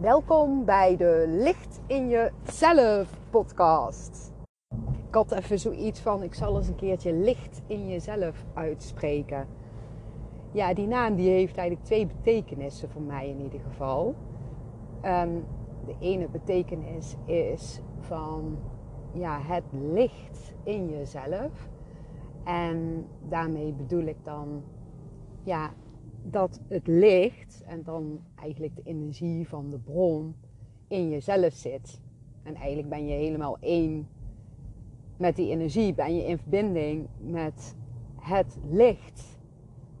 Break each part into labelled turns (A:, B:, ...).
A: Welkom bij de Licht in Jezelf podcast. Ik had even zoiets van, ik zal eens een keertje licht in jezelf uitspreken. Ja, die naam die heeft eigenlijk twee betekenissen voor mij in ieder geval. Ehm, de ene betekenis is van ja, het licht in jezelf. En daarmee bedoel ik dan ja, dat het licht en dan eigenlijk de energie van de bron in jezelf zit. En eigenlijk ben je helemaal één met die energie, ben je in verbinding met het licht.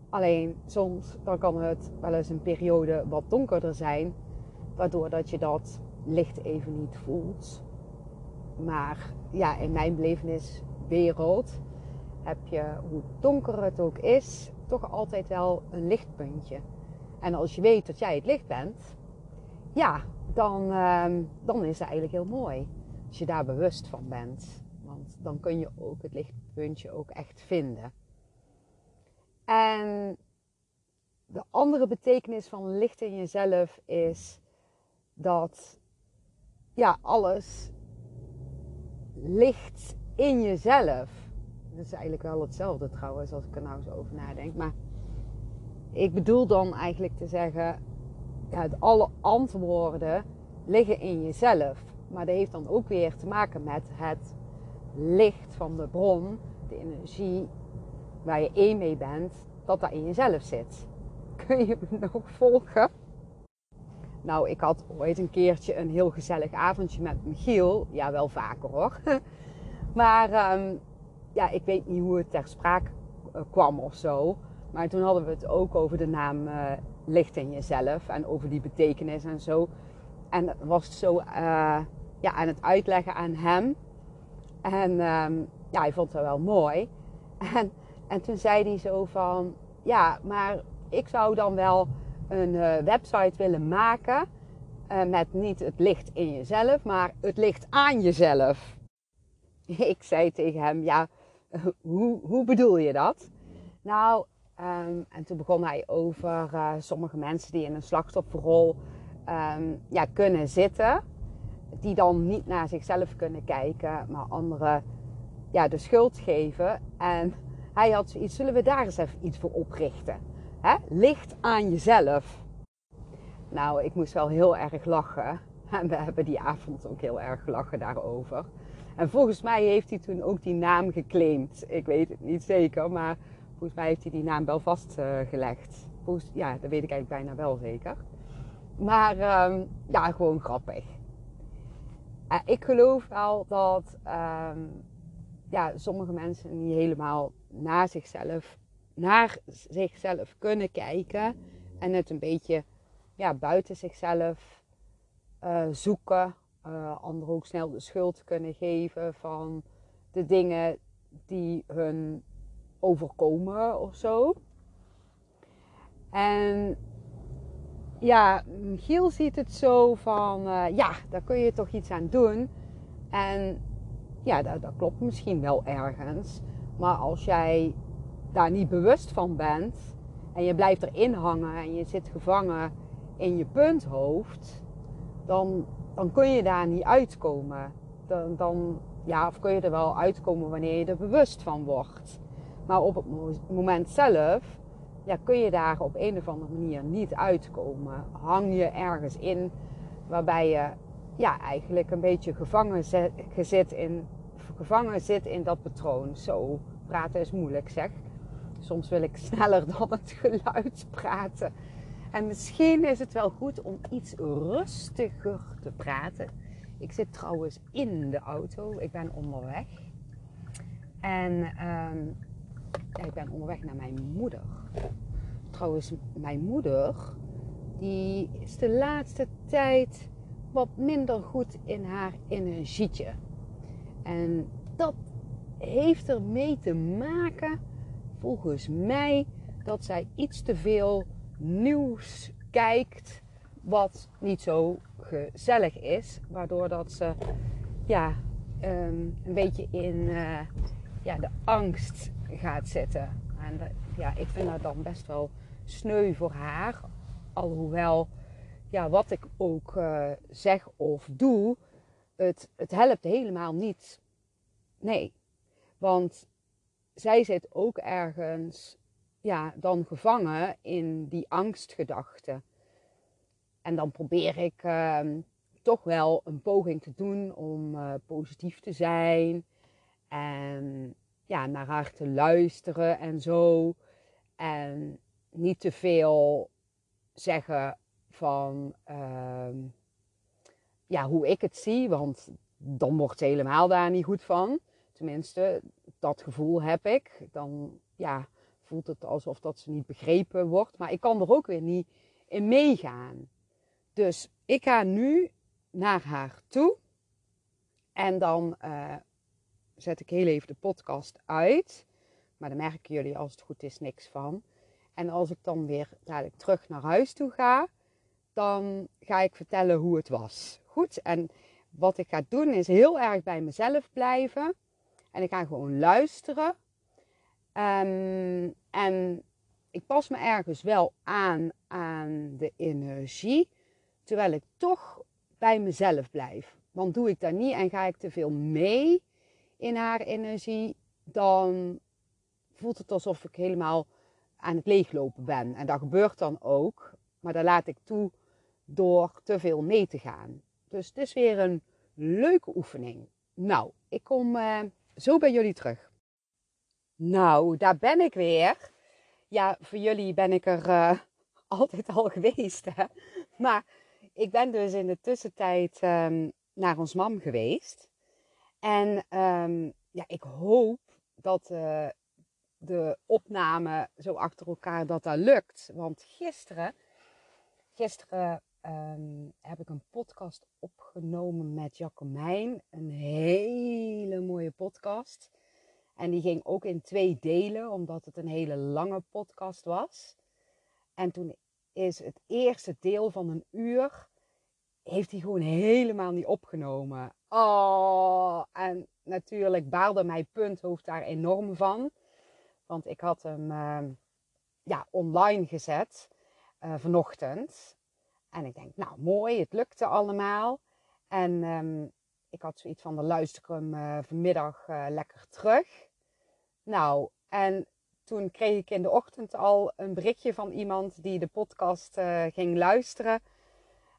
A: Alleen soms dan kan het wel eens een periode wat donkerder zijn, waardoor dat je dat licht even niet voelt. Maar ja, in mijn beleveniswereld heb je, hoe donker het ook is, toch altijd wel een lichtpuntje. En als je weet dat jij het licht bent, ja, dan, ehm, dan is het eigenlijk heel mooi. Als je daar bewust van bent. Want dan kun je ook het lichtpuntje ook echt vinden. En de andere betekenis van licht in jezelf is dat ja, alles ligt in jezelf. Dat is eigenlijk wel hetzelfde trouwens, als ik er nou zo over nadenk. Maar ik bedoel dan eigenlijk te zeggen, ja, alle antwoorden liggen in jezelf. Maar dat heeft dan ook weer te maken met het licht van de bron, de energie waar je één mee bent, dat dat in jezelf zit. Kun je me nog volgen? Nou, ik had ooit een keertje een heel gezellig avondje met Michiel. Ja, wel vaker hoor. Maar um, ja, ik weet niet hoe het ter sprake eh, kwam of zo. Maar toen hadden we het ook over de naam uh, Licht in jezelf en over die betekenis en zo. En was zo uh, ja, aan het uitleggen aan hem. En um, ja, hij vond het wel mooi. En, en toen zei hij zo van, ja, maar ik zou dan wel een website willen maken met niet het licht in jezelf, maar het licht aan jezelf. Ik zei tegen hem, ja, hoe, hoe bedoel je dat? Nou, um, en toen begon hij over uh, sommige mensen die in een slachtofferrol um, ja, kunnen zitten. Die dan niet naar zichzelf kunnen kijken, maar anderen ja, de schuld geven. En hij had zoiets, zullen we daar eens even iets voor oprichten? Hè? Licht aan jezelf. Nou, ik moest wel heel erg lachen. En we hebben die avond ook heel erg gelachen daarover. En volgens mij heeft hij toen ook die naam geclaimd. Ik weet het niet zeker, maar volgens mij heeft hij die naam wel vastgelegd. Ja, dat weet ik eigenlijk bijna wel zeker. Maar um, ja, gewoon grappig. Ik geloof wel dat um, ja, sommige mensen niet helemaal naar zichzelf, naar zichzelf kunnen kijken. En het een beetje ja, buiten zichzelf uh, zoeken uh, anderen ook snel de schuld kunnen geven van de dingen die hun overkomen of zo. En ja, Giel ziet het zo van, uh, ja, daar kun je toch iets aan doen. En ja, dat, dat klopt misschien wel ergens. Maar als jij daar niet bewust van bent en je blijft erin hangen en je zit gevangen in je punthoofd, dan dan kun je daar niet uitkomen. Dan, dan, ja, of kun je er wel uitkomen wanneer je er bewust van wordt. Maar op het moment zelf ja, kun je daar op een of andere manier niet uitkomen. Hang je ergens in waarbij je ja, eigenlijk een beetje gevangen zit, in, gevangen zit in dat patroon. Zo, praten is moeilijk zeg. Soms wil ik sneller dan het geluid praten. En misschien is het wel goed om iets rustiger te praten. Ik zit trouwens in de auto. Ik ben onderweg. En ja, ik ben onderweg naar mijn moeder. Trouwens, mijn moeder, die is de laatste tijd wat minder goed in haar energietje. En dat heeft ermee te maken, volgens mij, dat zij iets te veel nieuws kijkt wat niet zo gezellig is. Waardoor dat ze ja, um, een beetje in uh, ja, de angst gaat zitten. En ja, ik vind dat dan best wel sneu voor haar. Alhoewel ja, wat ik ook uh, zeg of doe, het, het helpt helemaal niet. Nee, want zij zit ook ergens ja, dan gevangen in die angstgedachten. En dan probeer ik uh, toch wel een poging te doen om uh, positief te zijn. En ja, naar haar te luisteren en zo. En niet te veel zeggen van uh, ja, hoe ik het zie, want dan wordt ze helemaal daar niet goed van. Tenminste, dat gevoel heb ik. Dan ja, voelt het alsof dat ze niet begrepen wordt. Maar ik kan er ook weer niet in meegaan. Dus ik ga nu naar haar toe. En dan uh, zet ik heel even de podcast uit. Maar dan merken jullie als het goed is niks van. En als ik dan weer dadelijk terug naar huis toe ga, dan ga ik vertellen hoe het was. Goed? En wat ik ga doen is heel erg bij mezelf blijven. En ik ga gewoon luisteren. Um, en ik pas me ergens wel aan aan de energie. Terwijl ik toch bij mezelf blijf. Want doe ik dat niet en ga ik te veel mee in haar energie, dan voelt het alsof ik helemaal aan het leeglopen ben. En dat gebeurt dan ook, maar dat laat ik toe door te veel mee te gaan. Dus het is weer een leuke oefening. Nou, ik kom uh, zo bij jullie terug. Nou, daar ben ik weer. Ja, voor jullie ben ik er uh, altijd al geweest. Hè? Maar ik ben dus in de tussentijd um, naar ons mam geweest. En um, ja, ik hoop dat uh, de opname zo achter elkaar dat dat lukt. Want gisteren, gisteren um, heb ik een podcast opgenomen met Jacomijn. Een hele mooie podcast. En die ging ook in twee delen, omdat het een hele lange podcast was. En toen is het eerste deel van een uur, heeft hij gewoon helemaal niet opgenomen. Oh, en natuurlijk baalde mijn punthoofd daar enorm van. Want ik had hem uh, ja, online gezet uh, vanochtend. En ik denk, nou mooi, het lukte allemaal. En um, ik had zoiets van, de luister hem uh, vanmiddag lekker terug. Nou, en toen kreeg ik in de ochtend al een berichtje van iemand die de podcast ging luisteren.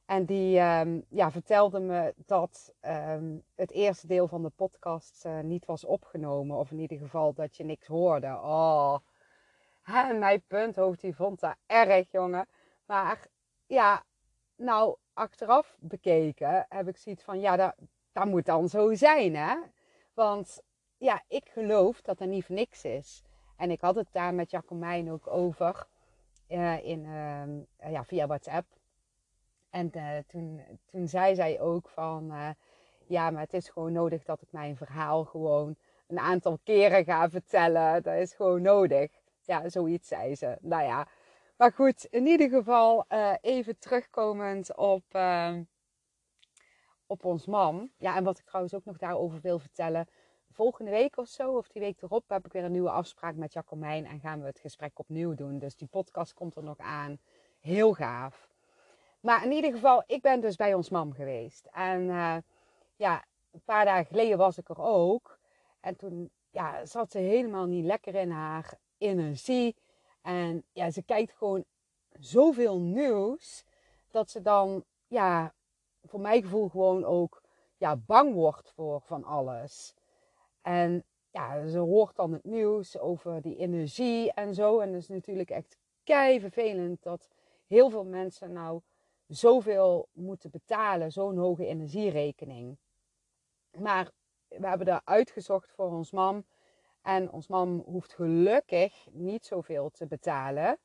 A: En die um, ja, vertelde me dat um, het eerste deel van de podcast uh, niet was opgenomen. Of in ieder geval dat je niks hoorde. Oh, en mijn punthoofd die vond dat erg, jongen. Maar ja, nou, achteraf bekeken heb ik zoiets van, ja, dat, dat moet dan zo zijn, hè. Want ja, ik geloof dat er niet voor niks is. En ik had het daar met Jacomijn ook over. Uh, in, uh, ja, via WhatsApp. En uh, toen, toen zei zij ook van, ja, maar het is gewoon nodig dat ik mijn verhaal gewoon een aantal keren ga vertellen. Dat is gewoon nodig. Ja, zoiets zei ze. Nou ja, maar goed, in ieder geval even terugkomend op, op ons mam. Ja, en wat ik trouwens ook nog daarover wil vertellen. Volgende week of zo, of die week erop, heb ik weer een nieuwe afspraak met Jacomijn. En gaan we het gesprek opnieuw doen. Dus die podcast komt er nog aan. Heel gaaf. Maar in ieder geval, ik ben dus bij ons mam geweest. En uh, ja, een paar dagen geleden was ik er ook. En toen ja, zat ze helemaal niet lekker in haar energie. En ja, ze kijkt gewoon zoveel nieuws. Dat ze dan, ja, voor mijn gevoel gewoon ook ja, bang wordt voor van alles. En ja, ze hoort dan het nieuws over die energie en zo. En dat is natuurlijk echt kei vervelend dat heel veel mensen nou zoveel moeten betalen, zo'n hoge energierekening. Maar we hebben daar uitgezocht voor ons mam. En ons mam hoeft gelukkig niet zoveel te betalen.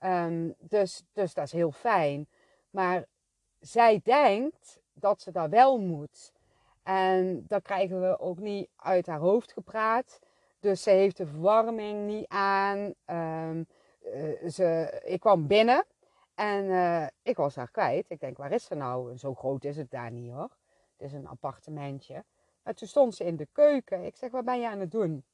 A: Um, dus, dus dat is heel fijn. Maar zij denkt dat ze dat wel moet. En dat krijgen we ook niet uit haar hoofd gepraat. Dus ze heeft de verwarming niet aan. Um, uh, ze, ik kwam binnen en uh, ik was haar kwijt. Ik denk, waar is ze nou? Zo groot is het daar niet hoor. Het is een appartementje. Maar toen stond ze in de keuken. Ik zeg, wat ben je aan het doen?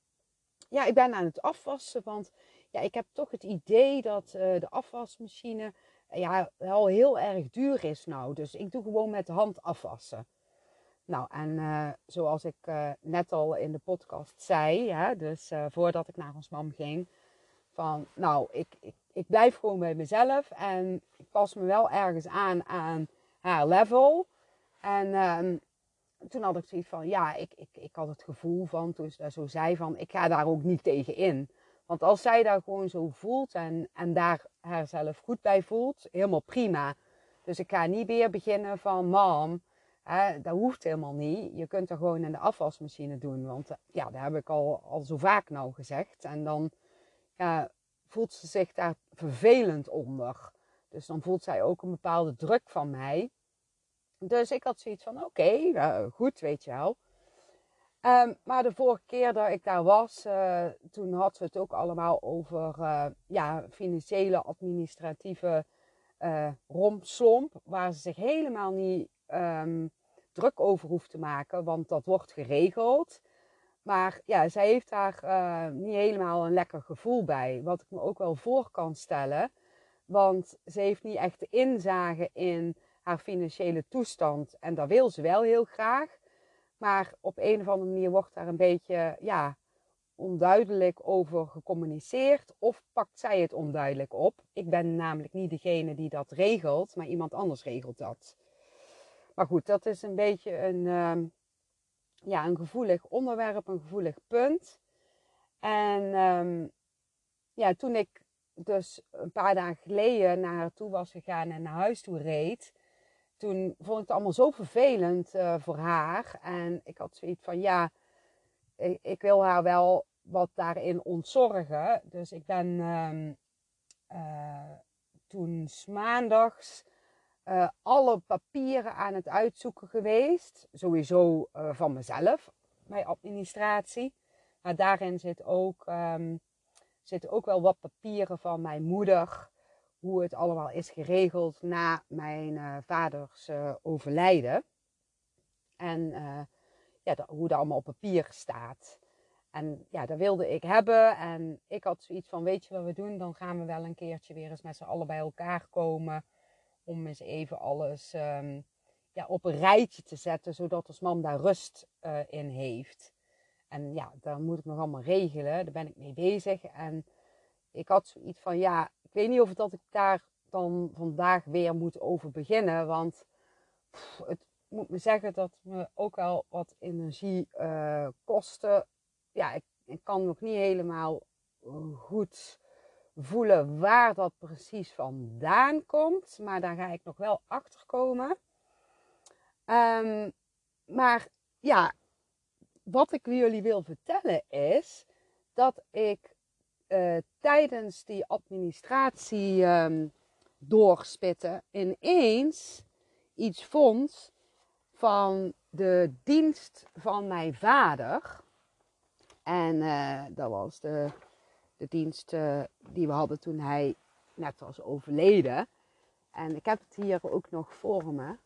A: Ja, ik ben aan het afwassen, want ja, ik heb toch het idee dat uh, de afwasmachine ja, wel heel erg duur is nou. Dus ik doe gewoon met de hand afwassen. Nou, en uh, zoals ik uh, net al in de podcast zei, dus uh, voordat ik naar ons mam ging, van nou, ik, ik, ik blijf gewoon bij mezelf en ik pas me wel ergens aan aan haar level. En um, toen had ik zoiets van, ja, ik, ik, ik had het gevoel van, toen ze dat zo zei, van ik ga daar ook niet tegen in. Want als zij daar gewoon zo voelt en, en daar haarzelf goed bij voelt, helemaal prima. Dus ik ga niet weer beginnen van, mam, hè, dat hoeft helemaal niet. Je kunt er gewoon in de afwasmachine doen. Want ja, dat heb ik al, al zo vaak nou gezegd. En dan ja, voelt ze zich daar vervelend onder. Dus dan voelt zij ook een bepaalde druk van mij. Dus ik had zoiets van: oké, okay, goed, weet je wel. Um, maar de vorige keer dat ik daar was, uh, toen hadden we het ook allemaal over ja, financiële, administratieve rompslomp. Waar ze zich helemaal niet um, druk over hoeft te maken, want dat wordt geregeld. Maar ja, zij heeft daar niet helemaal een lekker gevoel bij. Wat ik me ook wel voor kan stellen. Want ze heeft niet echt inzage in haar financiële toestand. En dat wil ze wel heel graag. Maar op een of andere manier wordt daar een beetje ja, onduidelijk over gecommuniceerd. Of pakt zij het onduidelijk op. Ik ben namelijk niet degene die dat regelt, maar iemand anders regelt dat. Maar goed, dat is een beetje een, uh, ja, een gevoelig onderwerp, een gevoelig punt. En um, ja, toen ik dus een paar dagen geleden naar haar toe was gegaan en naar huis toe reed, toen vond ik het allemaal zo vervelend uh, voor haar. En ik had zoiets van, ja, ik, ik, wil haar wel wat daarin ontzorgen. Dus ik ben um, uh, toen maandags uh, alle papieren aan het uitzoeken geweest. Sowieso van mezelf, mijn administratie. Maar daarin zit ook, um, zitten ook wel wat papieren van mijn moeder hoe het allemaal is geregeld na mijn uh, vaders overlijden. En ja, hoe dat allemaal op papier staat. En ja, dat wilde ik hebben. En ik had zoiets van, weet je wat we doen? Dan gaan we wel een keertje weer eens met z'n allen bij elkaar komen. Om eens even alles um, ja, op een rijtje te zetten. Zodat ons man daar rust in heeft. En ja, daar moet ik nog allemaal regelen. Daar ben ik mee bezig. En ik had zoiets van, ja, ik weet niet of dat ik daar dan vandaag weer moet over beginnen. Want het moet me zeggen dat me ook wel wat energie uh, kostte. Ja, ik, ik, kan nog niet helemaal goed voelen waar dat precies vandaan komt. Maar daar ga ik nog wel achter komen. Um, maar ja, wat ik jullie wil vertellen is dat ik uh, tijdens die administratie um, doorspitten ineens iets vond van de dienst van mijn vader. En uh, dat was de, de dienst uh, die we hadden toen hij net was overleden. En ik heb het hier ook nog voor me.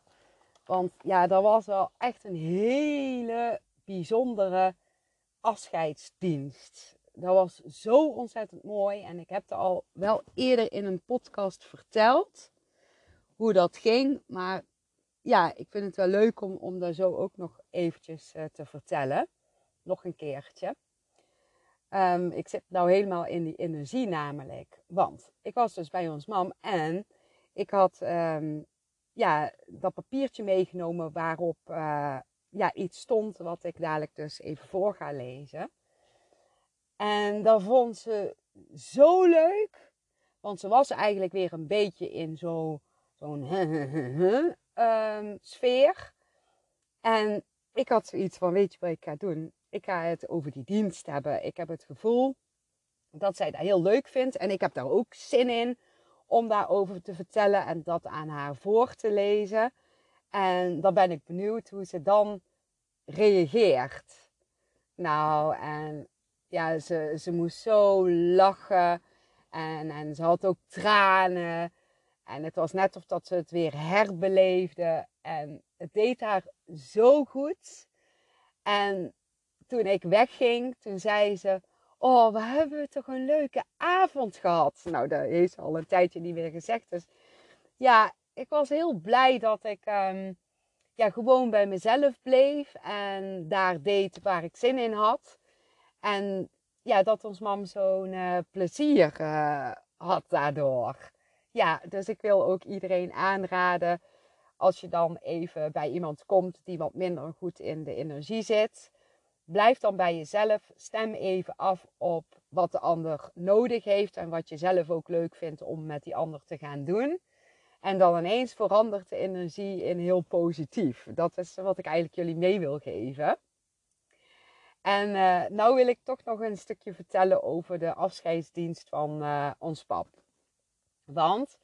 A: Want ja, dat was wel echt een hele bijzondere afscheidsdienst dat was zo ontzettend mooi. En ik heb het al wel eerder in een podcast verteld hoe dat ging. Maar ja, ik vind het wel leuk om, om daar zo ook nog eventjes uh, te vertellen. Nog een keertje. Um, ik zit nou helemaal in die energie namelijk. Want ik was dus bij ons mam en ik had um, ja, dat papiertje meegenomen waarop uh, ja, iets stond wat ik dadelijk dus even voor ga lezen. En dat vond ze zo leuk. Want ze was eigenlijk weer een beetje in zo'n um, sfeer. En ik had zoiets van, weet je wat ik ga doen? Ik ga het over die dienst hebben. Ik heb het gevoel dat zij dat heel leuk vindt. En ik heb daar ook zin in om daarover te vertellen en dat aan haar voor te lezen. En dan ben ik benieuwd hoe ze dan reageert. Nou, en ja, ze, ze moest zo lachen. En, en ze had ook tranen. En het was net of dat ze het weer herbeleefde. En het deed haar zo goed. En toen ik wegging, toen zei ze: Oh, we hebben toch een leuke avond gehad. Nou, dat ze al een tijdje niet meer gezegd. Dus ja, ik was heel blij dat ik ehm, ja, gewoon bij mezelf bleef en daar deed waar ik zin in had. En ja, dat ons mam zo'n uh, plezier uh, had daardoor. Ja, dus ik wil ook iedereen aanraden als je dan even bij iemand komt die wat minder goed in de energie zit. Blijf dan bij jezelf. Stem even af op wat de ander nodig heeft en wat je zelf ook leuk vindt om met die ander te gaan doen. En dan ineens verandert de energie in heel positief. Dat is wat ik eigenlijk jullie mee wil geven. En uh, nou wil ik toch nog een stukje vertellen over de afscheidsdienst van uh, ons pap. Want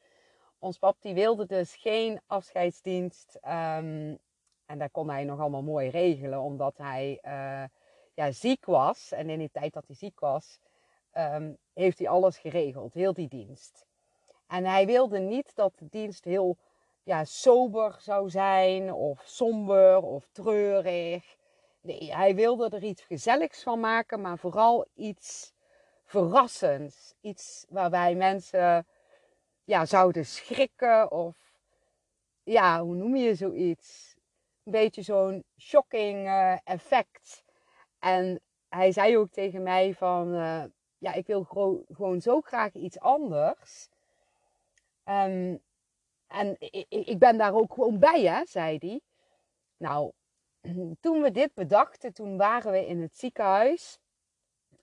A: ons pap die wilde dus geen afscheidsdienst. Um, en dat kon hij nog allemaal mooi regelen, omdat hij uh, ja, ziek was. En in die tijd dat hij ziek was, um, heeft hij alles geregeld, heel die dienst. En hij wilde niet dat de dienst heel ja, sober zou zijn, of somber, of treurig. Nee, hij wilde er iets gezelligs van maken, maar vooral iets verrassends. Iets waarbij mensen ja, zouden schrikken of ja, hoe noem je zoiets? Een beetje zo'n shocking uh, effect. En hij zei ook tegen mij van, uh, ja, ik wil gewoon zo graag iets anders. Um, en ik, ben daar ook gewoon bij, hè, zei hij. Nou, toen we dit bedachten, toen waren we in het ziekenhuis.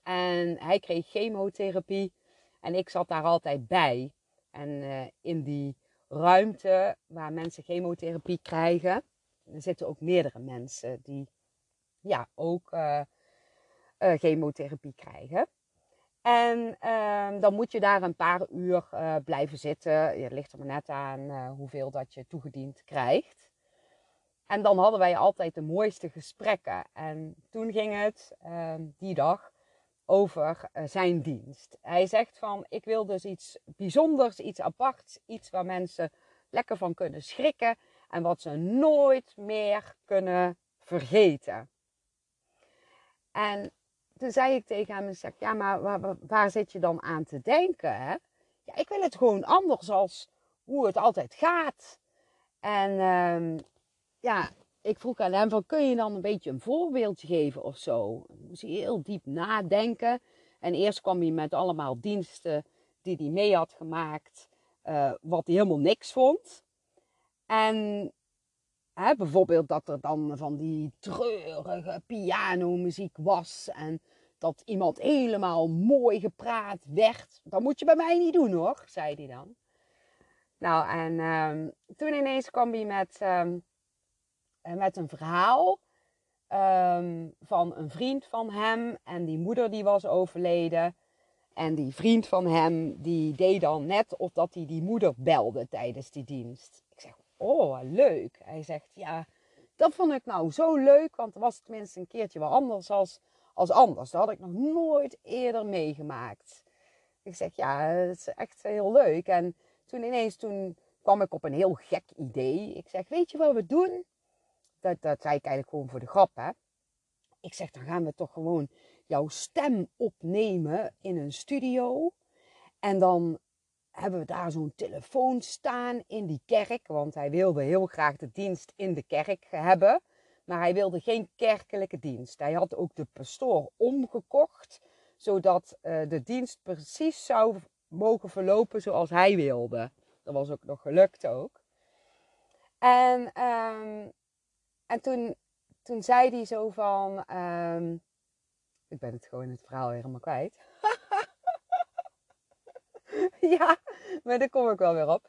A: En hij kreeg chemotherapie. En ik zat daar altijd bij. En uh, in die ruimte waar mensen chemotherapie krijgen, er zitten ook meerdere mensen die ja, ook uh, uh, chemotherapie krijgen. En uh, dan moet je daar een paar uur uh, blijven zitten. Je ligt er maar net aan hoeveel dat je toegediend krijgt. En dan hadden wij altijd de mooiste gesprekken. En toen ging het ehm, die dag over eh, zijn dienst. Hij zegt van, ik wil dus iets bijzonders, iets aparts, iets waar mensen lekker van kunnen schrikken en wat ze nooit meer kunnen vergeten. En toen zei ik tegen hem, zeg, ja, maar waar, waar, zit je dan aan te denken? Ja, ik wil het gewoon anders als hoe het altijd gaat. En uh, ja, ik vroeg aan hem van, kun je dan een beetje een voorbeeldje geven of zo? Moest hij heel diep nadenken. En eerst kwam hij met allemaal diensten die hij mee had gemaakt, uh, wat hij helemaal niks vond. En bijvoorbeeld dat er dan van die treurige pianomuziek was en dat iemand helemaal mooi gepraat werd. Dat moet je bij mij niet doen hoor, zei hij dan. Nou, en um, toen ineens kwam hij met... Um, eh, met een verhaal um, van een vriend van hem. En die moeder die was overleden. En die vriend van hem, die deed dan net of dat hij die moeder belde tijdens die dienst. Oh, leuk. Hij zegt, ja, dat vond ik nou zo leuk. Want er was tenminste een keertje wel anders als, als anders. Dat had ik nog nooit eerder meegemaakt. Ik zeg, ja, het is echt heel leuk. En toen ineens, toen kwam ik op een heel gek idee. Ik zeg, weet je wat we doen? Dat, dat zei ik eigenlijk gewoon voor de grap, hè. Ik zeg, dan gaan we toch gewoon jouw stem opnemen in een studio. En dan hebben we daar zo'n telefoon staan in die kerk. Want hij wilde heel graag de dienst in de kerk hebben. Maar hij wilde geen kerkelijke dienst. Hij had ook de pastoor omgekocht. Zodat uh, de dienst precies zou mogen verlopen zoals hij wilde. Dat was ook nog gelukt ook. En um, en toen, toen zei hij zo van. Um, ik ben het gewoon het verhaal helemaal kwijt. ja, maar daar kom ik wel weer op.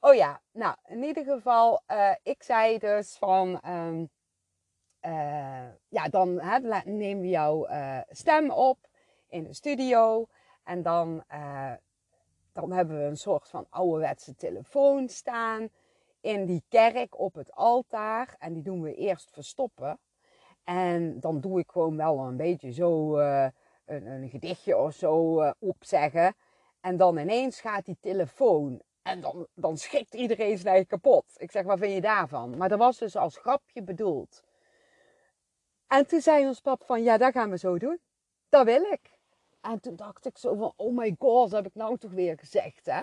A: Oh ja, nou, in ieder geval, uh, ik zei dus van. Um, uh, ja, dan hè, nemen we jouw uh, stem op in de studio. En dan, dan hebben we een soort van ouderwetse telefoon staan in die kerk op het altaar. En die doen we eerst verstoppen. En dan doe ik gewoon wel een beetje zo een, een, gedichtje of zo opzeggen. En dan ineens gaat die telefoon. En dan, dan schrikt iedereen zijn kapot. Ik zeg, wat vind je daarvan? Maar dat was dus als grapje bedoeld. En toen zei ons pap van, ja, dat gaan we zo doen. Dat wil ik. En toen dacht ik zo van, oh my god, dat heb ik nou toch weer gezegd, hè?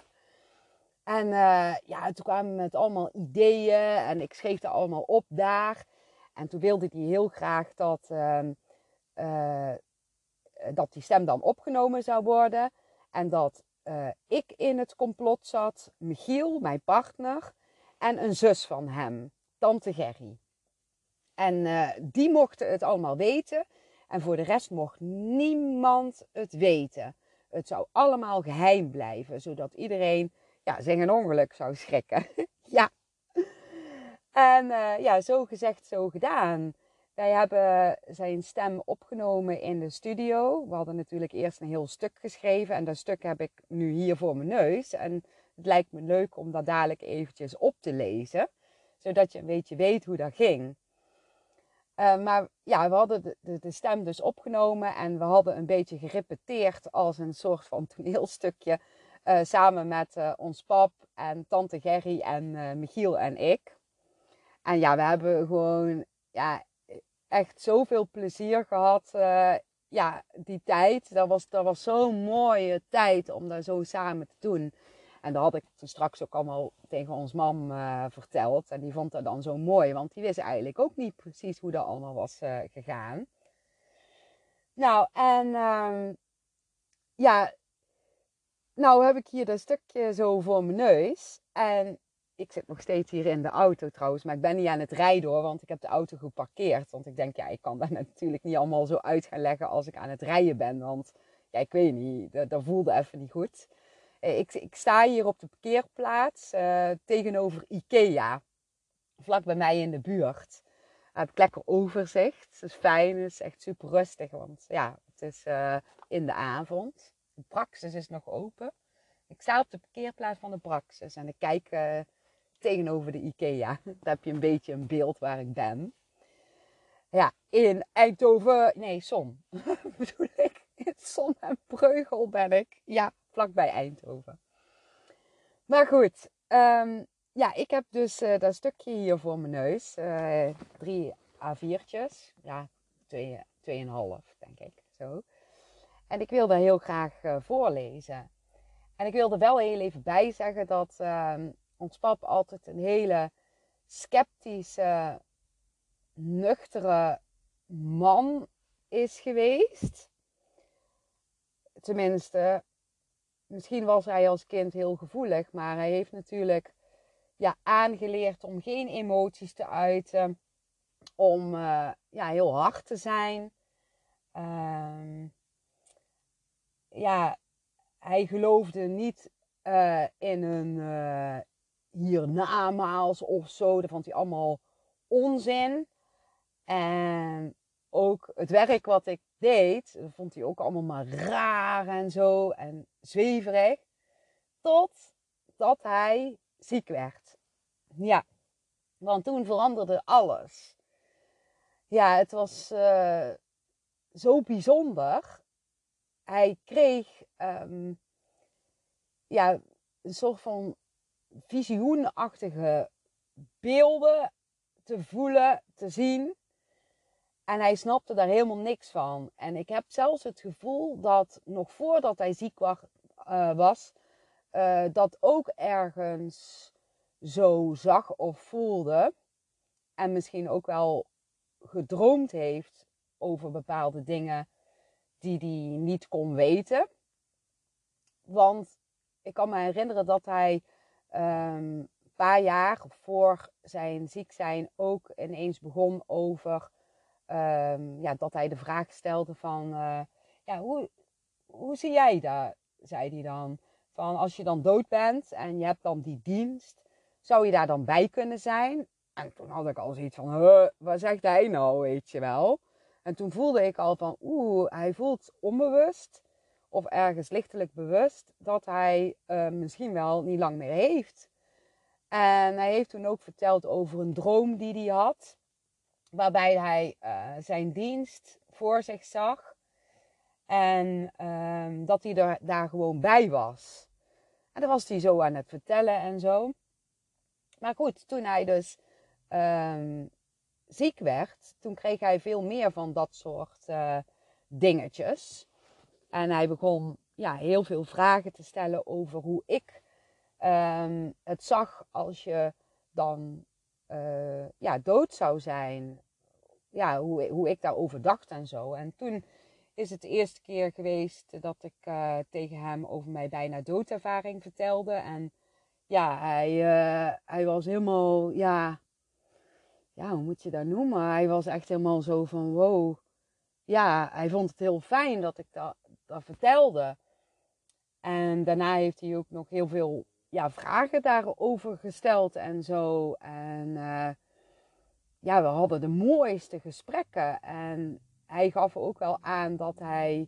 A: En uh, ja, toen kwamen we met allemaal ideeën en ik schreef er allemaal op daar. En toen wilde hij heel graag dat, uh, uh, dat die stem dan opgenomen zou worden. En dat ik in het complot zat, Michiel, mijn partner, en een zus van hem, tante Gerry. En die mochten het allemaal weten. En voor de rest mocht niemand het weten. Het zou allemaal geheim blijven, zodat iedereen ja, zich een ongeluk zou schrikken. ja. En uh, ja, zo gezegd, zo gedaan. Wij hebben zijn stem opgenomen in de studio. We hadden natuurlijk eerst een heel stuk geschreven. En dat stuk heb ik nu hier voor mijn neus. En het lijkt me leuk om dat dadelijk eventjes op te lezen. Zodat je een beetje weet hoe dat ging. Uh, maar ja, we hadden de, de, stem dus opgenomen. En we hadden een beetje gerepeteerd als een soort van toneelstukje. Uh, samen met uh, ons pap en tante Gerry en Michiel en ik. En ja, we hebben gewoon ja, echt zoveel plezier gehad. ja, die tijd. Dat was, dat was zo'n mooie tijd om dat zo samen te doen. En dat had ik toen straks ook allemaal tegen ons mam verteld. En die vond dat dan zo mooi, want die wist eigenlijk ook niet precies hoe dat allemaal was gegaan. Nou, en ehm, ja, nou heb ik hier dat stukje zo voor mijn neus. En ik zit nog steeds hier in de auto trouwens. Maar ik ben niet aan het rijden hoor, want ik heb de auto geparkeerd. Want ik denk, ja, ik kan dat natuurlijk niet allemaal zo uit gaan leggen als ik aan het rijden ben. Want ja, ik weet niet, dat, voelde even niet goed. Eh, ik, ik sta hier op de parkeerplaats uh, tegenover Ikea. Vlak bij mij in de buurt. Daar heb lekker overzicht. Het is fijn, het is echt super rustig. Want ja, het is uh, in de avond. De praxis is nog open. Ik sta op de parkeerplaats van de praxis en ik kijk uh, tegenover de IKEA. Daar heb je een beetje een beeld waar ik ben. Ja, in Eindhoven, nee, Son. bedoel ik? In Son en Breugel ben ik. Ja, vlakbij Eindhoven. Maar goed, um, ja, ik heb dus uh, dat stukje hier voor mijn neus. Uh, drie A4'tjes. Ja, twee, tweeënhalf, denk ik. Zo. En ik wilde heel graag uh, voorlezen. En ik wilde wel heel even bij zeggen dat uh, ons pap altijd een hele sceptische, nuchtere man is geweest. Tenminste, misschien was hij als kind heel gevoelig, maar hij heeft natuurlijk ja, aangeleerd om geen emoties te uiten, om uh, ja, heel hard te zijn. Uh, ja, hij geloofde niet uh, in een uh, hiernamaals of zo. Dat vond hij allemaal onzin. En ook het werk wat ik deed, dat vond hij ook allemaal maar raar en zo en zweverig. Totdat hij ziek werd. Ja, want toen veranderde alles. Ja, het was uh, zo bijzonder hij kreeg um, ja, een soort van visioenachtige beelden te voelen, te zien. En hij snapte daar helemaal niks van. En ik heb zelfs het gevoel dat nog voordat hij ziek was, uh, was uh, dat ook ergens zo zag of voelde. En misschien ook wel gedroomd heeft over bepaalde dingen die hij niet kon weten. Want ik kan me herinneren dat hij een paar jaar voor zijn ziek zijn ook ineens begon over um, ja, dat hij de vraag stelde van uh, ja, hoe, hoe zie jij dat? zei hij dan. Van als je dan dood bent en je hebt dan die dienst, zou je daar dan bij kunnen zijn? En toen had ik al zoiets van, huh, wat zegt hij nou, weet je wel? En toen voelde ik al van, oeh, hij voelt onbewust of ergens lichtelijk bewust dat hij uh, misschien wel niet lang meer heeft. En hij heeft toen ook verteld over een droom die hij had, waarbij hij uh, zijn dienst voor zich zag en uh, dat hij er, daar gewoon bij was. En dan was hij zo aan het vertellen en zo. Maar goed, toen hij dus um, ziek werd, toen kreeg hij veel meer van dat soort uh, dingetjes. En hij begon ja, heel veel vragen te stellen over hoe ik ehm, het zag als je dan uh, ja, dood zou zijn. Ja, hoe, hoe ik daarover dacht en zo. En toen is het de eerste keer geweest dat ik uh, tegen hem over mijn bijna doodervaring vertelde. En ja, hij, uh, hij was helemaal, ja, ja, hoe moet je dat noemen? Hij was echt helemaal zo van, wow. Ja, hij vond het heel fijn dat ik dat, dat vertelde. En daarna heeft hij ook nog heel veel ja, vragen daarover gesteld en zo. En uh, ja, we hadden de mooiste gesprekken. En hij gaf ook wel aan dat hij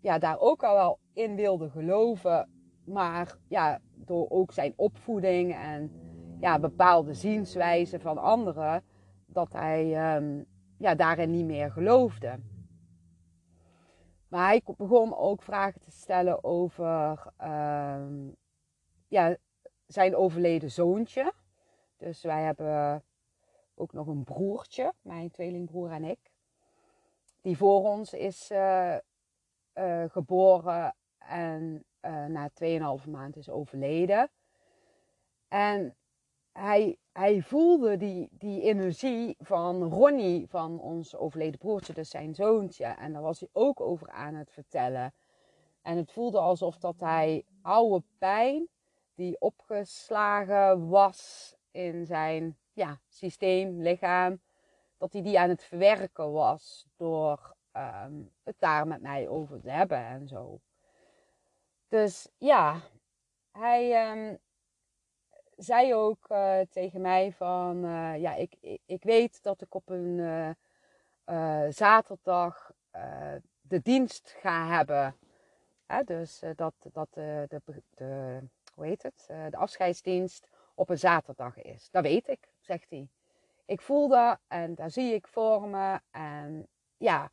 A: ja, daar ook al wel in wilde geloven. Maar ja, door ook zijn opvoeding en ja, bepaalde zienswijzen van anderen, dat hij um, ja, daarin niet meer geloofde. Maar hij begon ook vragen te stellen over um, ja, zijn overleden zoontje. Dus wij hebben ook nog een broertje, mijn tweelingbroer en ik. Die voor ons is uh, uh, geboren en uh, na 2,5 maand is overleden. En hij, hij voelde die, die energie van Ronnie, van ons overleden broertje, dus zijn zoontje. En daar was hij ook over aan het vertellen. En het voelde alsof dat hij oude pijn die opgeslagen was in zijn ja, systeem, lichaam, dat hij die aan het verwerken was door um, het daar met mij over te hebben en zo. Dus ja, hij um, zei ook uh, tegen mij van, uh, ja, ik, ik, weet dat ik op een uh, zaterdag de dienst ga hebben. dus dat, dat de, de, hoe heet het, de afscheidsdienst op een zaterdag is. Dat weet ik, zegt hij. Ik voel dat en daar zie ik voor me. En ja,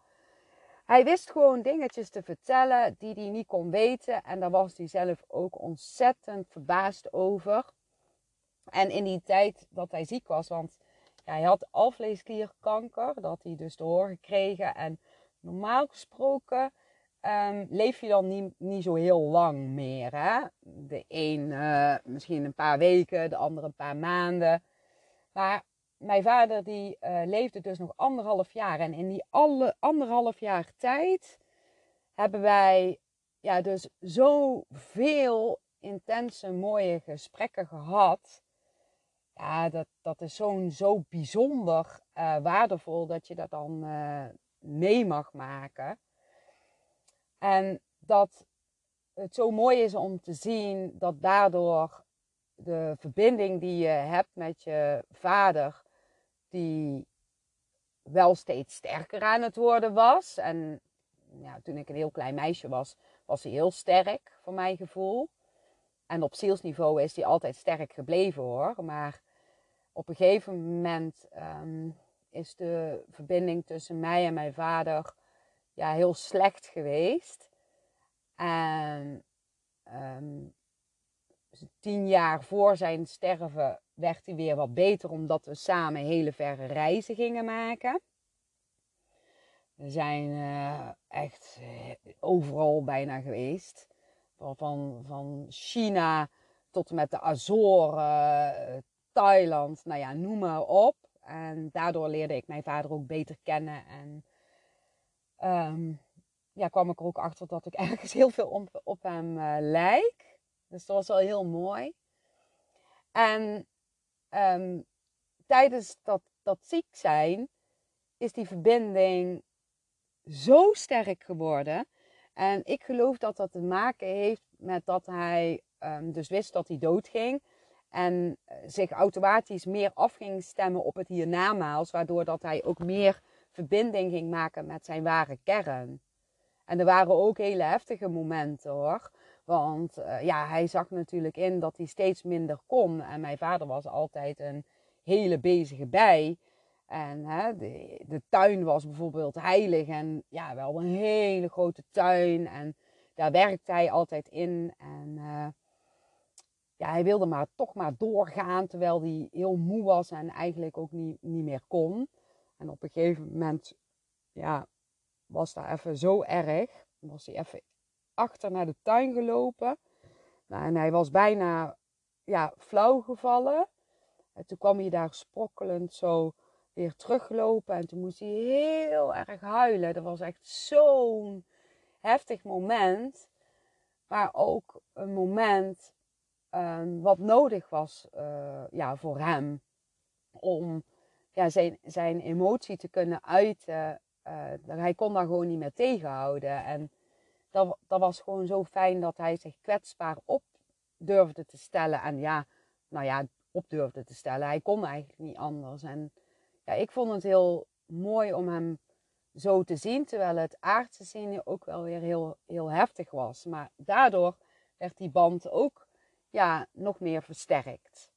A: hij wist gewoon dingetjes te vertellen die hij niet kon weten. En daar was hij zelf ook ontzettend verbaasd over. En in die tijd dat hij ziek was, want ja, hij had alvleesklierkanker, dat hij dus doorgekregen. En normaal gesproken um, leef je dan niet, niet zo heel lang meer. Hè? De een uh, misschien een paar weken, de andere een paar maanden. Maar mijn vader die uh, leefde dus nog anderhalf jaar. En in die alle, anderhalf jaar tijd hebben wij ja, dus zoveel intense, mooie gesprekken gehad. Ja, dat, dat is zo'n zo bijzonder uh, waardevol dat je dat dan mee mag maken. En dat het zo mooi is om te zien dat daardoor de verbinding die je hebt met je vader, die wel steeds sterker aan het worden was. En ja, toen ik een heel klein meisje was, was hij heel sterk voor mijn gevoel. En op zielsniveau is hij altijd sterk gebleven hoor. Maar op een gegeven moment um, is de verbinding tussen mij en mijn vader ja, heel slecht geweest. En um, tien jaar voor zijn sterven werd hij weer wat beter, omdat we samen hele verre reizen gingen maken. We zijn uh, echt eh, overal bijna geweest. Van, van China tot en met de Azoren, Thailand, nou ja, noem maar op. En daardoor leerde ik mijn vader ook beter kennen. En um, ja, kwam ik er ook achter dat ik ergens heel veel op, hem uh, lijk. Dus dat was wel heel mooi. En um, tijdens dat, dat ziek zijn is die verbinding zo sterk geworden. En ik geloof dat dat te maken heeft met dat hij um, dus wist dat hij doodging. En eh, zich automatisch meer af ging stemmen op het hiernamaals. Waardoor dat hij ook meer verbinding ging maken met zijn ware kern. En er waren ook hele heftige momenten hoor. Want uh, ja, hij zag natuurlijk in dat hij steeds minder kon. En mijn vader was altijd een hele bezige bij. En hè, de, de, tuin was bijvoorbeeld heilig. En ja, wel een hele grote tuin. En daar werkte hij altijd in. En uh, ja, hij wilde maar toch maar doorgaan. Terwijl hij heel moe was en eigenlijk ook niet, niet meer kon. En op een gegeven moment, ja, was dat even zo erg. Was hij even achter naar de tuin gelopen. Nou, en hij was bijna ja, flauw gevallen. En toen kwam hij daar sprokkelend zo weer teruggelopen. En toen moest hij heel erg huilen. Dat was echt zo'n heftig moment. Maar ook een moment um, wat nodig was uh, ja, voor hem. Om ja, zijn, zijn emotie te kunnen uiten. Uh, hij kon daar gewoon niet meer tegenhouden. En dat, dat was gewoon zo fijn dat hij zich kwetsbaar op durfde te stellen. En ja, nou ja, op durfde te stellen. Hij kon eigenlijk niet anders. En ja, ik vond het heel mooi om hem zo te zien. Terwijl het aardse zien ook wel weer heel, heel heftig was. Maar daardoor werd die band ook ja, nog meer versterkt.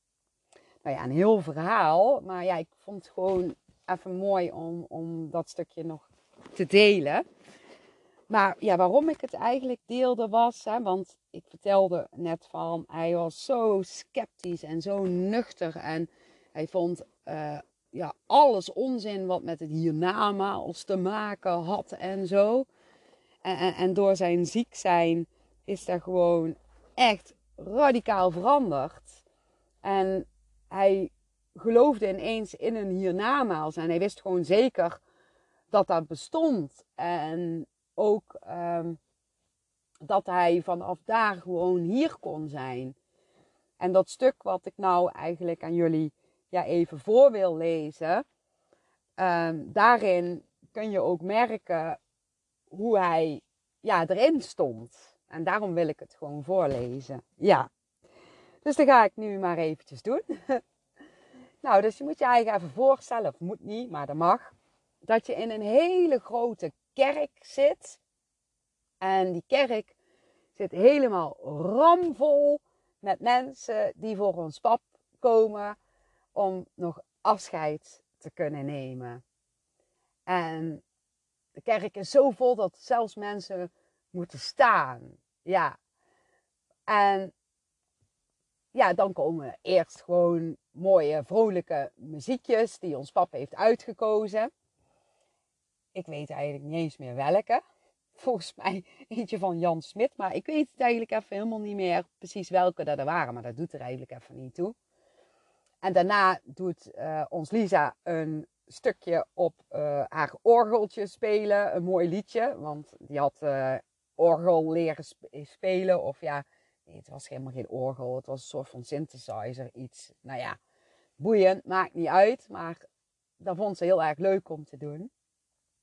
A: Nou ja, een heel verhaal. Maar ja, ik vond het gewoon even mooi om, om dat stukje nog te delen. Maar ja, waarom ik het eigenlijk deelde was, hè, want ik vertelde net van, hij was zo sceptisch en zo nuchter. En hij vond uh, ja, alles onzin wat met het hiernamaals te maken had en zo. En, en, en door zijn ziek zijn is er gewoon echt radicaal veranderd. En hij geloofde ineens in een hiernamaals. En hij wist gewoon zeker dat dat bestond. En ook um, dat hij vanaf daar gewoon hier kon zijn. En dat stuk wat ik nou eigenlijk aan jullie ja, even voor wil lezen, um, daarin kun je ook merken hoe hij ja, erin stond. En daarom wil ik het gewoon voorlezen. Ja. Dus dat ga ik nu maar eventjes doen. nou, dus je moet je eigen even voorstellen, of moet niet, maar dat mag. Dat je in een hele grote kerk zit. En die kerk zit helemaal ramvol met mensen die voor ons pap komen om nog afscheid te kunnen nemen. En de kerk is zo vol dat zelfs mensen moeten staan. Ja. En ja, dan komen eerst gewoon mooie, vrolijke muziekjes die ons pap heeft uitgekozen. Ik weet eigenlijk niet eens meer welke. Volgens mij eentje van Jan Smit. Maar ik weet het eigenlijk even helemaal niet meer precies welke dat er waren. Maar dat doet er eigenlijk even niet toe. En daarna doet uh, ons Lisa een stukje op uh, haar orgeltje spelen. Een mooi liedje. Want die had uh, orgel leren sp spelen. Of ja, het was helemaal geen orgel. Het was een soort van synthesizer. Iets, nou ja, boeiend. Maakt niet uit. Maar dat vond ze heel erg leuk om te doen.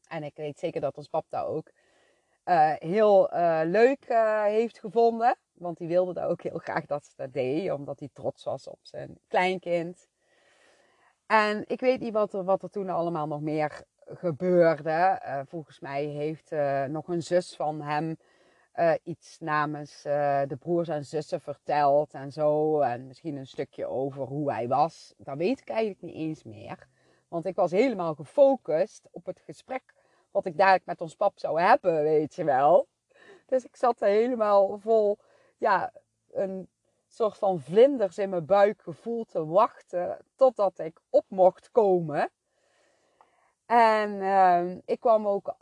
A: En ik weet zeker dat ons pap dat ook uh, heel uh, leuk heeft gevonden. Want hij wilde dat ook heel graag dat ze dat deed. Omdat hij trots was op zijn kleinkind. En ik weet niet wat er, wat er toen allemaal nog meer gebeurde. volgens mij heeft nog een zus van hem iets namens de broers en zussen verteld. En zo. En misschien een stukje over hoe hij was. Dat weet ik eigenlijk niet eens meer. Want ik was helemaal gefocust op het gesprek wat ik dadelijk met ons pap zou hebben, weet je wel. Dus ik zat er helemaal vol, ja, een soort van vlinders in mijn buikgevoel te wachten totdat ik op mocht komen. En uh, ik kwam ook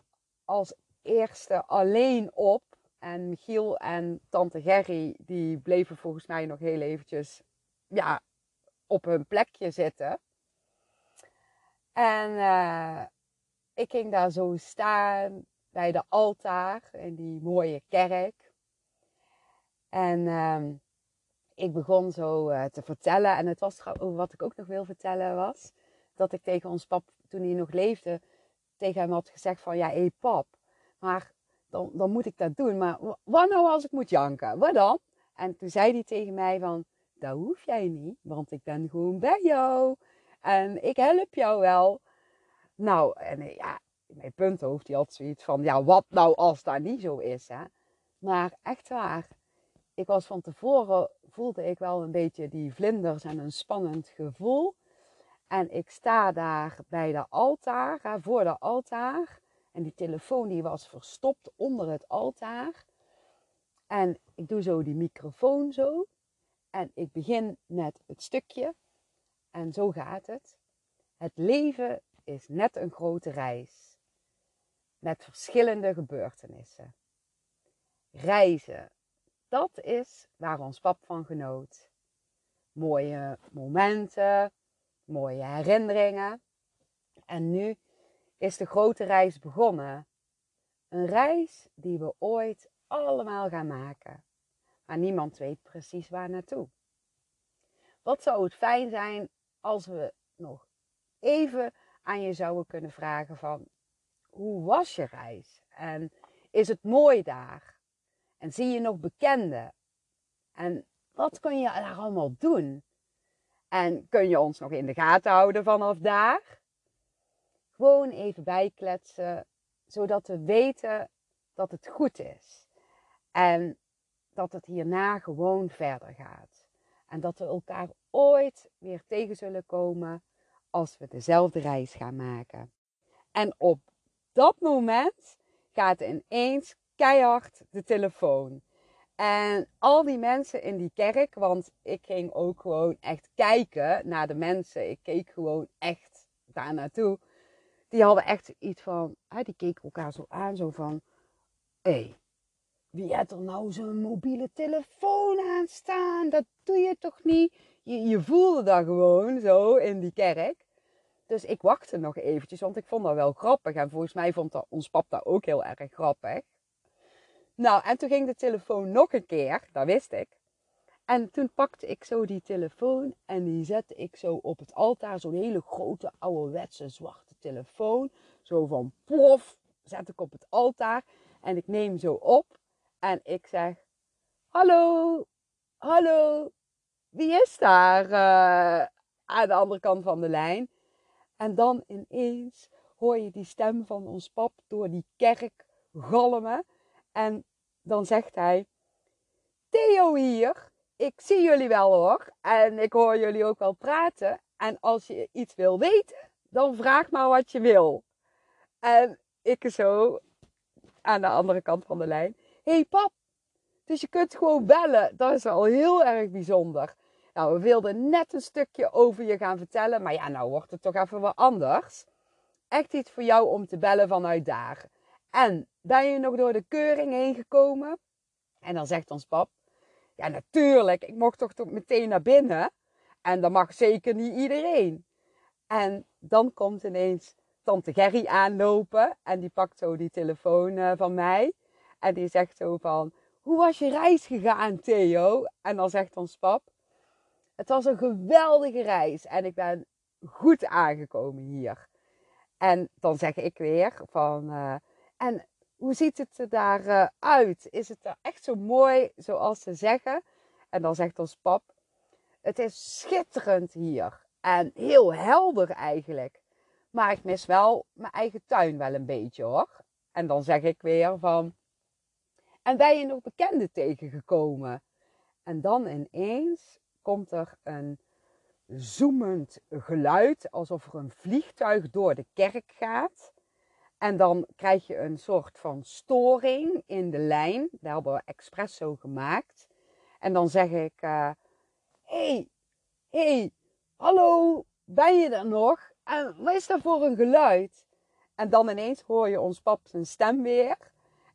A: als eerste alleen op. En Michiel en tante Gerry, die bleven volgens mij nog heel eventjes ja, op hun plekje zitten. En uh, ik ging daar zo staan bij de altaar in die mooie kerk. En uh, ik begon zo uh, te vertellen. En het was wat ik ook nog wil vertellen was dat ik tegen ons pap, toen hij nog leefde, tegen hem had gezegd van ja, hé pap, maar dan, dan moet ik dat doen. Maar wat nou als ik moet janken? Wat dan? En toen zei hij tegen mij van, dat hoef jij niet, want ik ben gewoon bij jou. En ik help jou wel. Nou, en eh, ja, mijn punthoofd, die had zoiets van, ja, wat nou als dat niet zo is, hè? Maar echt waar, ik was van tevoren, voelde ik wel een beetje die vlinders en een spannend gevoel. En ik sta daar bij de altaar, voor de altaar. En die telefoon die was verstopt onder het altaar. En ik doe zo die microfoon zo. En ik begin met het stukje. En zo gaat het. Het leven is net een grote reis. Met verschillende gebeurtenissen. Reizen, dat is waar ons pap van genoot. mooie momenten, mooie herinneringen. En nu is de grote reis begonnen. Een reis die we ooit allemaal gaan maken. Maar niemand weet precies waar naartoe. Wat zou het fijn zijn als we nog even aan je zouden kunnen vragen van hoe was je reis? En is het mooi daar? En zie je nog bekenden? En wat kun je daar allemaal doen? En kun je ons nog in de gaten houden vanaf daar? Gewoon even bijkletsen, zodat we weten dat het goed is. En dat het hierna gewoon verder gaat. En dat we elkaar ooit weer tegen zullen komen als we dezelfde reis gaan maken. En op dat moment gaat ineens keihard de telefoon. En al die mensen in die kerk, want ik ging ook gewoon echt kijken naar de mensen. Ik keek gewoon echt daar naartoe. Die hadden echt iets van, hè, die keken elkaar zo aan, zo van, hé, hey, wie heeft er nou zo'n mobiele telefoon aan staan? Dat doe je toch niet? Je, je voelde dat gewoon zo in die kerk. Dus ik wachtte nog eventjes, want ik vond dat wel grappig. En volgens mij vond ons pap dat ook heel erg grappig. Nou, en toen ging de telefoon nog een keer, dat wist ik. En toen pakte ik zo die telefoon en die zette ik zo op het altaar. Zo'n hele grote ouderwetse zwarte telefoon. Zo van plof, zet ik op het altaar. En ik neem zo op en ik zeg: Hallo, hallo, wie is daar uh, aan de andere kant van de lijn? En dan ineens hoor je die stem van ons pap door die kerk galmen. En dan zegt hij: Theo hier, ik zie jullie wel hoor. En ik hoor jullie ook wel praten. En als je iets wil weten, dan vraag maar wat je wil. En ik zo aan de andere kant van de lijn: hey pap, dus je kunt gewoon bellen. Dat is al heel erg bijzonder. Nou, we wilden net een stukje over je gaan vertellen. Maar ja, nou wordt het toch even wat anders. Echt iets voor jou om te bellen vanuit daar. En ben je nog door de keuring heen gekomen? En dan zegt ons pap: Ja, natuurlijk, ik mocht toch, toch meteen naar binnen. En dat mag zeker niet iedereen. En dan komt ineens tante Gerry aanlopen. En die pakt zo die telefoon eh, van mij. En die zegt zo van: Hoe was je reis gegaan, Theo? En dan zegt ons pap: Het was een geweldige reis. En ik ben goed aangekomen hier. En dan zeg ik weer van. Uh, en hoe ziet het daar uh, uit? Is het er echt zo mooi zoals ze zeggen? En dan zegt ons pap: Het is schitterend hier. En heel helder eigenlijk. Maar ik mis wel mijn eigen tuin wel een beetje hoor. En dan zeg ik weer van. En ben je nog bekenden tegengekomen? En dan ineens komt er een zoemend geluid, alsof er een vliegtuig door de kerk gaat. En dan krijg je een soort van storing in de lijn. Daar hebben we expres zo gemaakt. En dan zeg ik: Hé, uh, hey, hey, hallo, ben je er nog? En wat is dat voor een geluid? En dan ineens hoor je ons pap zijn stem weer.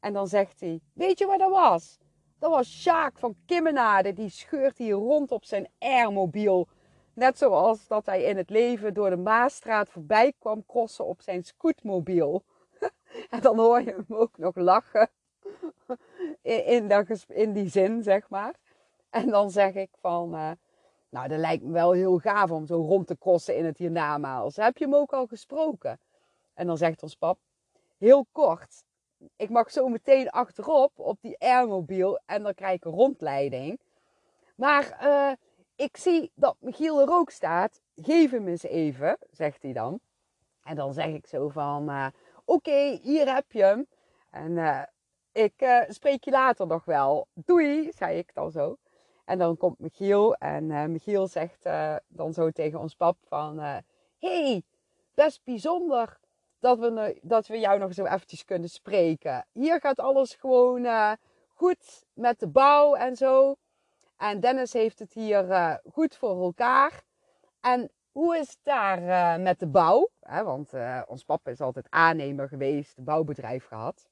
A: En dan zegt hij: Weet je wat dat was? Dat was Sjaak van Kimmenade. Die scheurt hier rond op zijn airmobiel. Net zoals dat hij in het leven door de Maasstraat voorbij kwam crossen op zijn scootmobiel. en dan hoor je hem ook nog lachen. In, die zin, zeg maar. En dan zeg ik van... Uh, nou, dat lijkt me wel heel gaaf om zo rond te crossen in het hiernamaals. Heb je hem ook al gesproken? En dan zegt ons pap, heel kort ik mag zo meteen achterop op die airmobiel en dan krijg ik een rondleiding. Maar uh, ik zie dat Michiel er ook staat. Geef hem eens even, zegt hij dan. En dan zeg ik zo van, uh, oké, hier heb je hem. En uh, ik spreek je later nog wel. Doei, zei ik dan zo. En dan komt Michiel en Michiel zegt dan zo tegen ons pap van... hey, best bijzonder dat we, dat we jou nog zo eventjes kunnen spreken. Hier gaat alles gewoon goed met de bouw en zo. En Dennis heeft het hier goed voor elkaar. En hoe is het daar met de bouw? Hè, want ons papa is altijd aannemer geweest, bouwbedrijf gehad.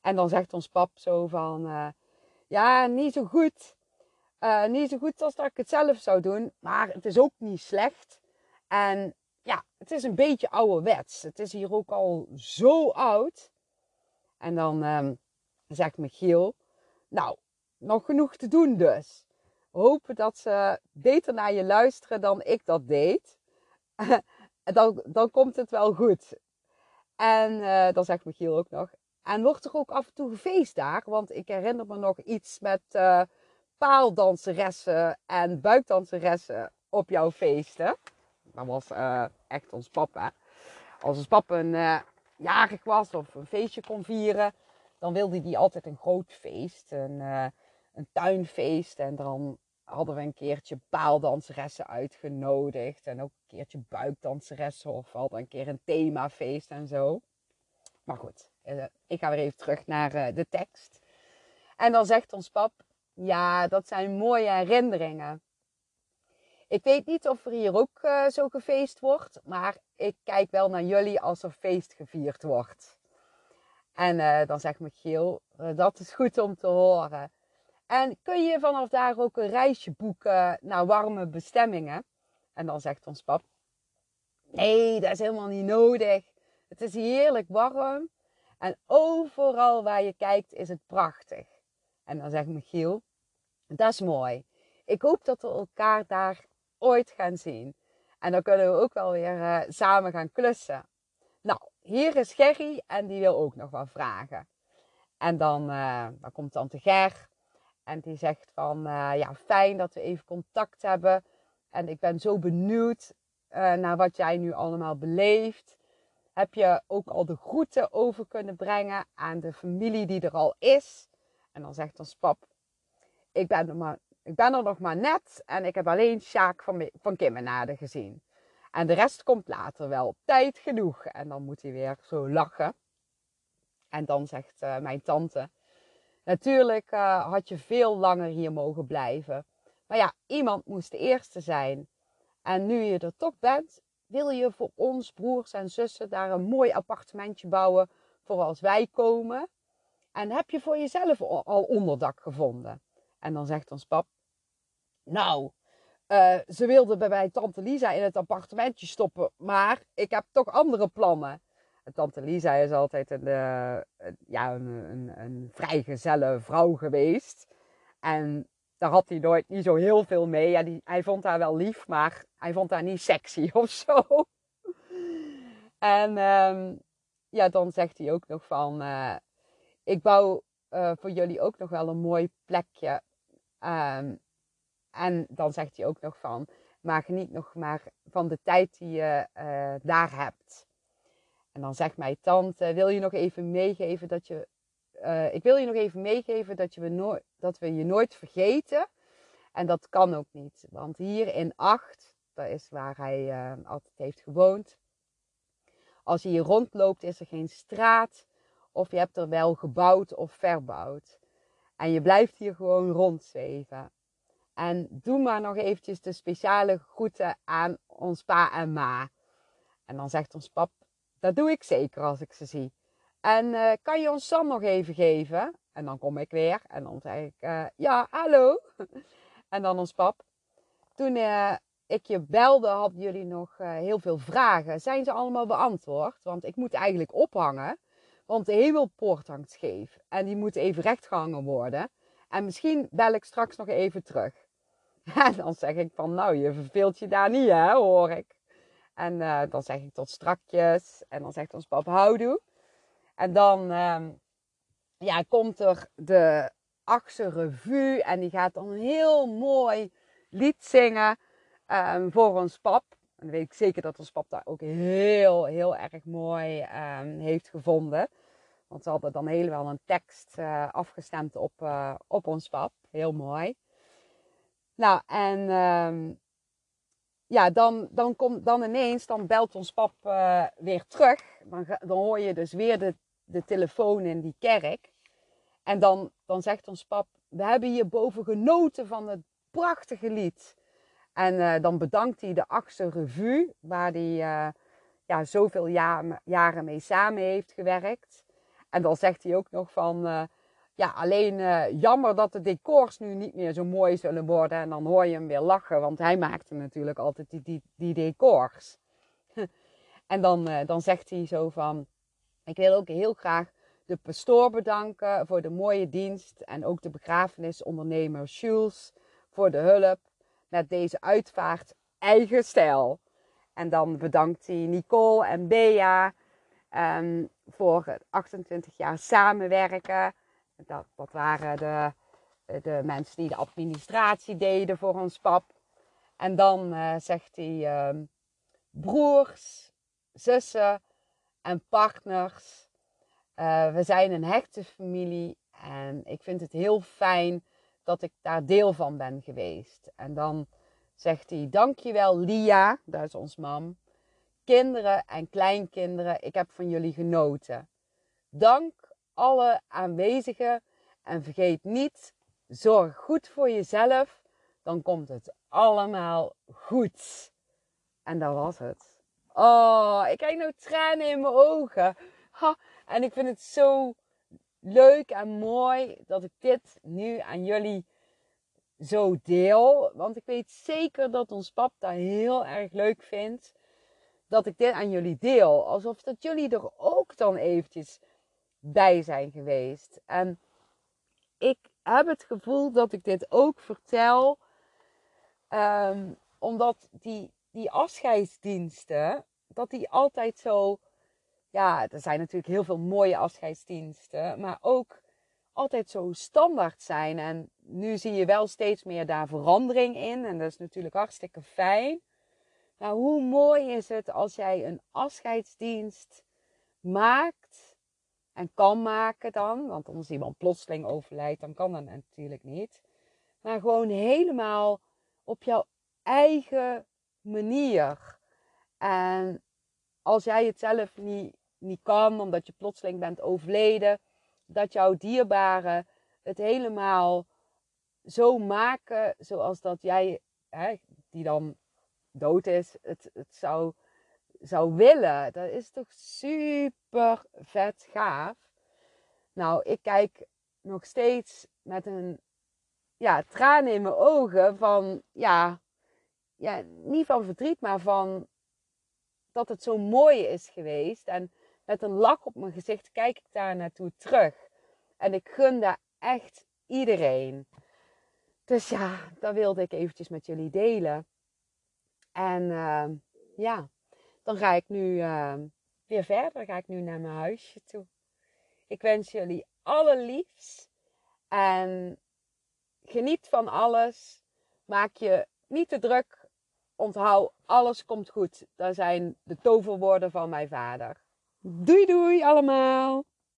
A: En dan zegt ons pap zo van, ja, niet zo goed. Uh, niet zo goed als dat ik het zelf zou doen, maar het is ook niet slecht. En ja, het is een beetje ouderwets. Het is hier ook al zo oud. En dan um, zegt Michiel, nou, nog genoeg te doen dus. Hopen dat ze beter naar je luisteren dan ik dat deed. dan, dan komt het wel goed. En uh, dan zegt Michiel ook nog. En wordt er ook af en toe gefeest daar? Want ik herinner me nog iets met uh, paaldanseressen en buikdanseressen op jouw feesten. Dat was uh, echt ons papa. Als ons papa een jarig was of een feestje kon vieren, dan wilde hij altijd een groot feest. Een, een tuinfeest. En dan hadden we een keertje paaldanseressen uitgenodigd. En ook een keertje buikdanseressen. Of we hadden een keer een themafeest en zo. Maar goed, eh, ik ga weer even terug naar eh, de tekst. En dan zegt ons pap, ja, dat zijn mooie herinneringen. Ik weet niet of er hier ook uh, zo gefeest wordt, maar ik kijk wel naar jullie als er feest gevierd wordt. En uh, dan zegt Michiel, dat is goed om te horen. En kun je vanaf daar ook een reisje boeken naar warme bestemmingen? En dan zegt ons pap, nee, dat is helemaal niet nodig. Het is heerlijk warm. En overal waar je kijkt is het prachtig. En dan zegt Michiel, dat is mooi. Ik hoop dat we elkaar daar ooit gaan zien. En dan kunnen we ook wel weer uh, samen gaan klussen. Nou, hier is Gerry en die wil ook nog wat vragen. En dan, uh, dan komt tante Ger en die zegt van, uh, ja, fijn dat we even contact hebben. En ik ben zo benieuwd naar wat jij nu allemaal beleeft. Heb je ook al de groeten over kunnen brengen aan de familie die er al is? En dan zegt ons pap, ik ben er, maar, ik ben er nog maar net en ik heb alleen Sjaak van, van Kimmenade gezien. En de rest komt later wel op tijd genoeg. En dan moet hij weer zo lachen. En dan zegt uh, mijn tante, Natuurlijk uh, had je veel langer hier mogen blijven. Maar ja, iemand moest de eerste zijn. En nu je er toch bent, wil je voor ons broers en zussen daar een mooi appartementje bouwen voor als wij komen. En heb je voor jezelf al onderdak gevonden? En dan zegt ons pap, nou, uh, ze wilde bij mij tante Lisa in het appartementje stoppen, maar ik heb toch andere plannen. Tante Lisa is altijd een, uh, ja, een, een, vrijgezelle vrouw geweest. En daar had hij nooit niet zo heel veel mee. Ja, hij vond haar wel lief, maar hij vond haar niet sexy of zo. En um, ja, dan zegt hij ook nog van... Uh, ik bouw uh, voor jullie ook nog wel een mooi plekje. Um, en dan zegt hij ook nog van... Maar geniet nog maar van de tijd die je uh, daar hebt. En dan zegt mijn tante, wil je nog even meegeven dat je... Uh, ik wil je nog even meegeven dat, je we dat we je nooit vergeten. En dat kan ook niet. Want hier in Acht, dat is waar hij altijd heeft gewoond. Als je hier rondloopt is er geen straat. Of je hebt er wel gebouwd of verbouwd. En je blijft hier gewoon rondzweven. En doe maar nog eventjes de speciale groeten aan ons pa en ma. En dan zegt ons pap, dat doe ik zeker als ik ze zie. En uh, kan je ons Sam nog even geven? En dan kom ik weer en dan zeg ik, uh, ja, hallo. en dan ons pap. Toen uh, ik je belde, hadden jullie nog heel veel vragen. Zijn ze allemaal beantwoord? Want ik moet eigenlijk ophangen. Want de hemelpoort hangt scheef. En die moet even recht gehangen worden. En misschien bel ik straks nog even terug. En dan zeg ik van, nou, je verveelt je daar niet, hè, hoor ik. En uh, dan zeg ik tot strakjes. En dan zegt ons pap houdoe. En dan uh, ja, komt er de achtste revue. En die gaat dan een heel mooi lied zingen um, voor ons pap. En dan weet ik zeker dat ons pap daar ook heel, heel erg mooi um, heeft gevonden. Want ze hadden dan helemaal een tekst uh, afgestemd op, uh, op ons pap. Heel mooi. Nou, en um, ja, dan, dan, komt, dan ineens, dan belt ons pap uh, weer terug. Dan, dan hoor je dus weer de, de telefoon in die kerk. En dan, dan zegt ons pap, we hebben hierboven genoten van het prachtige lied. En dan bedankt hij de achtste revue, waar hij ja, zoveel jaar, jaren mee samen heeft gewerkt. En dan zegt hij ook nog van, Ja, alleen uh, jammer dat de decors nu niet meer zo mooi zullen worden. En dan hoor je hem weer lachen, want hij maakte natuurlijk altijd die, die, die decors. en dan, uh, dan zegt hij zo van, ik wil ook heel graag de pastoor bedanken voor de mooie dienst. En ook de begrafenisondernemer Jules voor de hulp met deze uitvaart eigen stijl. En dan bedankt hij Nicole en Bea um, voor 28 jaar samenwerken. Dat, dat waren de, de mensen die de administratie deden voor ons pap. En dan uh, zegt hij um, broers, zussen en partners. Uh, we zijn een hechte familie en ik vind het heel fijn dat ik daar deel van ben geweest. En dan zegt hij: Dankjewel, Lia, dat is ons mam. Kinderen en kleinkinderen, ik heb van jullie genoten. Dank alle aanwezigen en vergeet niet, zorg goed voor jezelf, dan komt het allemaal goed. En dat was het. Oh, ik krijg nou tranen in mijn ogen. Ha, en ik vind het zo leuk en mooi dat ik dit nu aan jullie zo deel. Want ik weet zeker dat ons pap dat heel erg leuk vindt. Dat ik dit aan jullie deel. Alsof dat jullie er ook dan eventjes bij zijn geweest. En ik heb het gevoel dat ik dit ook vertel. Um, omdat die, die afscheidsdiensten, dat die altijd zo... Ja, er zijn natuurlijk heel veel mooie afscheidsdiensten. Maar ook altijd zo standaard zijn. En nu zie je wel steeds meer daar verandering in. En dat is natuurlijk hartstikke fijn. Maar hoe mooi is het als jij een afscheidsdienst maakt en kan maken dan. Want als iemand plotseling overlijdt, dan kan dat natuurlijk niet. Maar gewoon helemaal op jouw eigen manier. En als jij het zelf niet, niet kan, omdat je plotseling bent overleden, dat jouw dierbaren het helemaal zo maken zoals dat jij, hè, die dan dood is, het, het zou, zou willen. Dat is toch super vet gaaf. Nou, ik kijk nog steeds met een ja, traan in mijn ogen van, ja, ja, niet van verdriet, maar van dat het zo mooi is geweest. En met een lach op mijn gezicht kijk ik daar naartoe terug. En ik gun daar echt iedereen. Dus ja, dat wilde ik eventjes met jullie delen. En uh, ja, dan ga ik nu uh, weer verder. Ga ik nu naar mijn huisje toe. Ik wens jullie allerliefs. En geniet van alles. Maak je niet te druk. Onthoud, alles komt goed. Dat zijn de toverwoorden van mijn vader. Doei doei allemaal!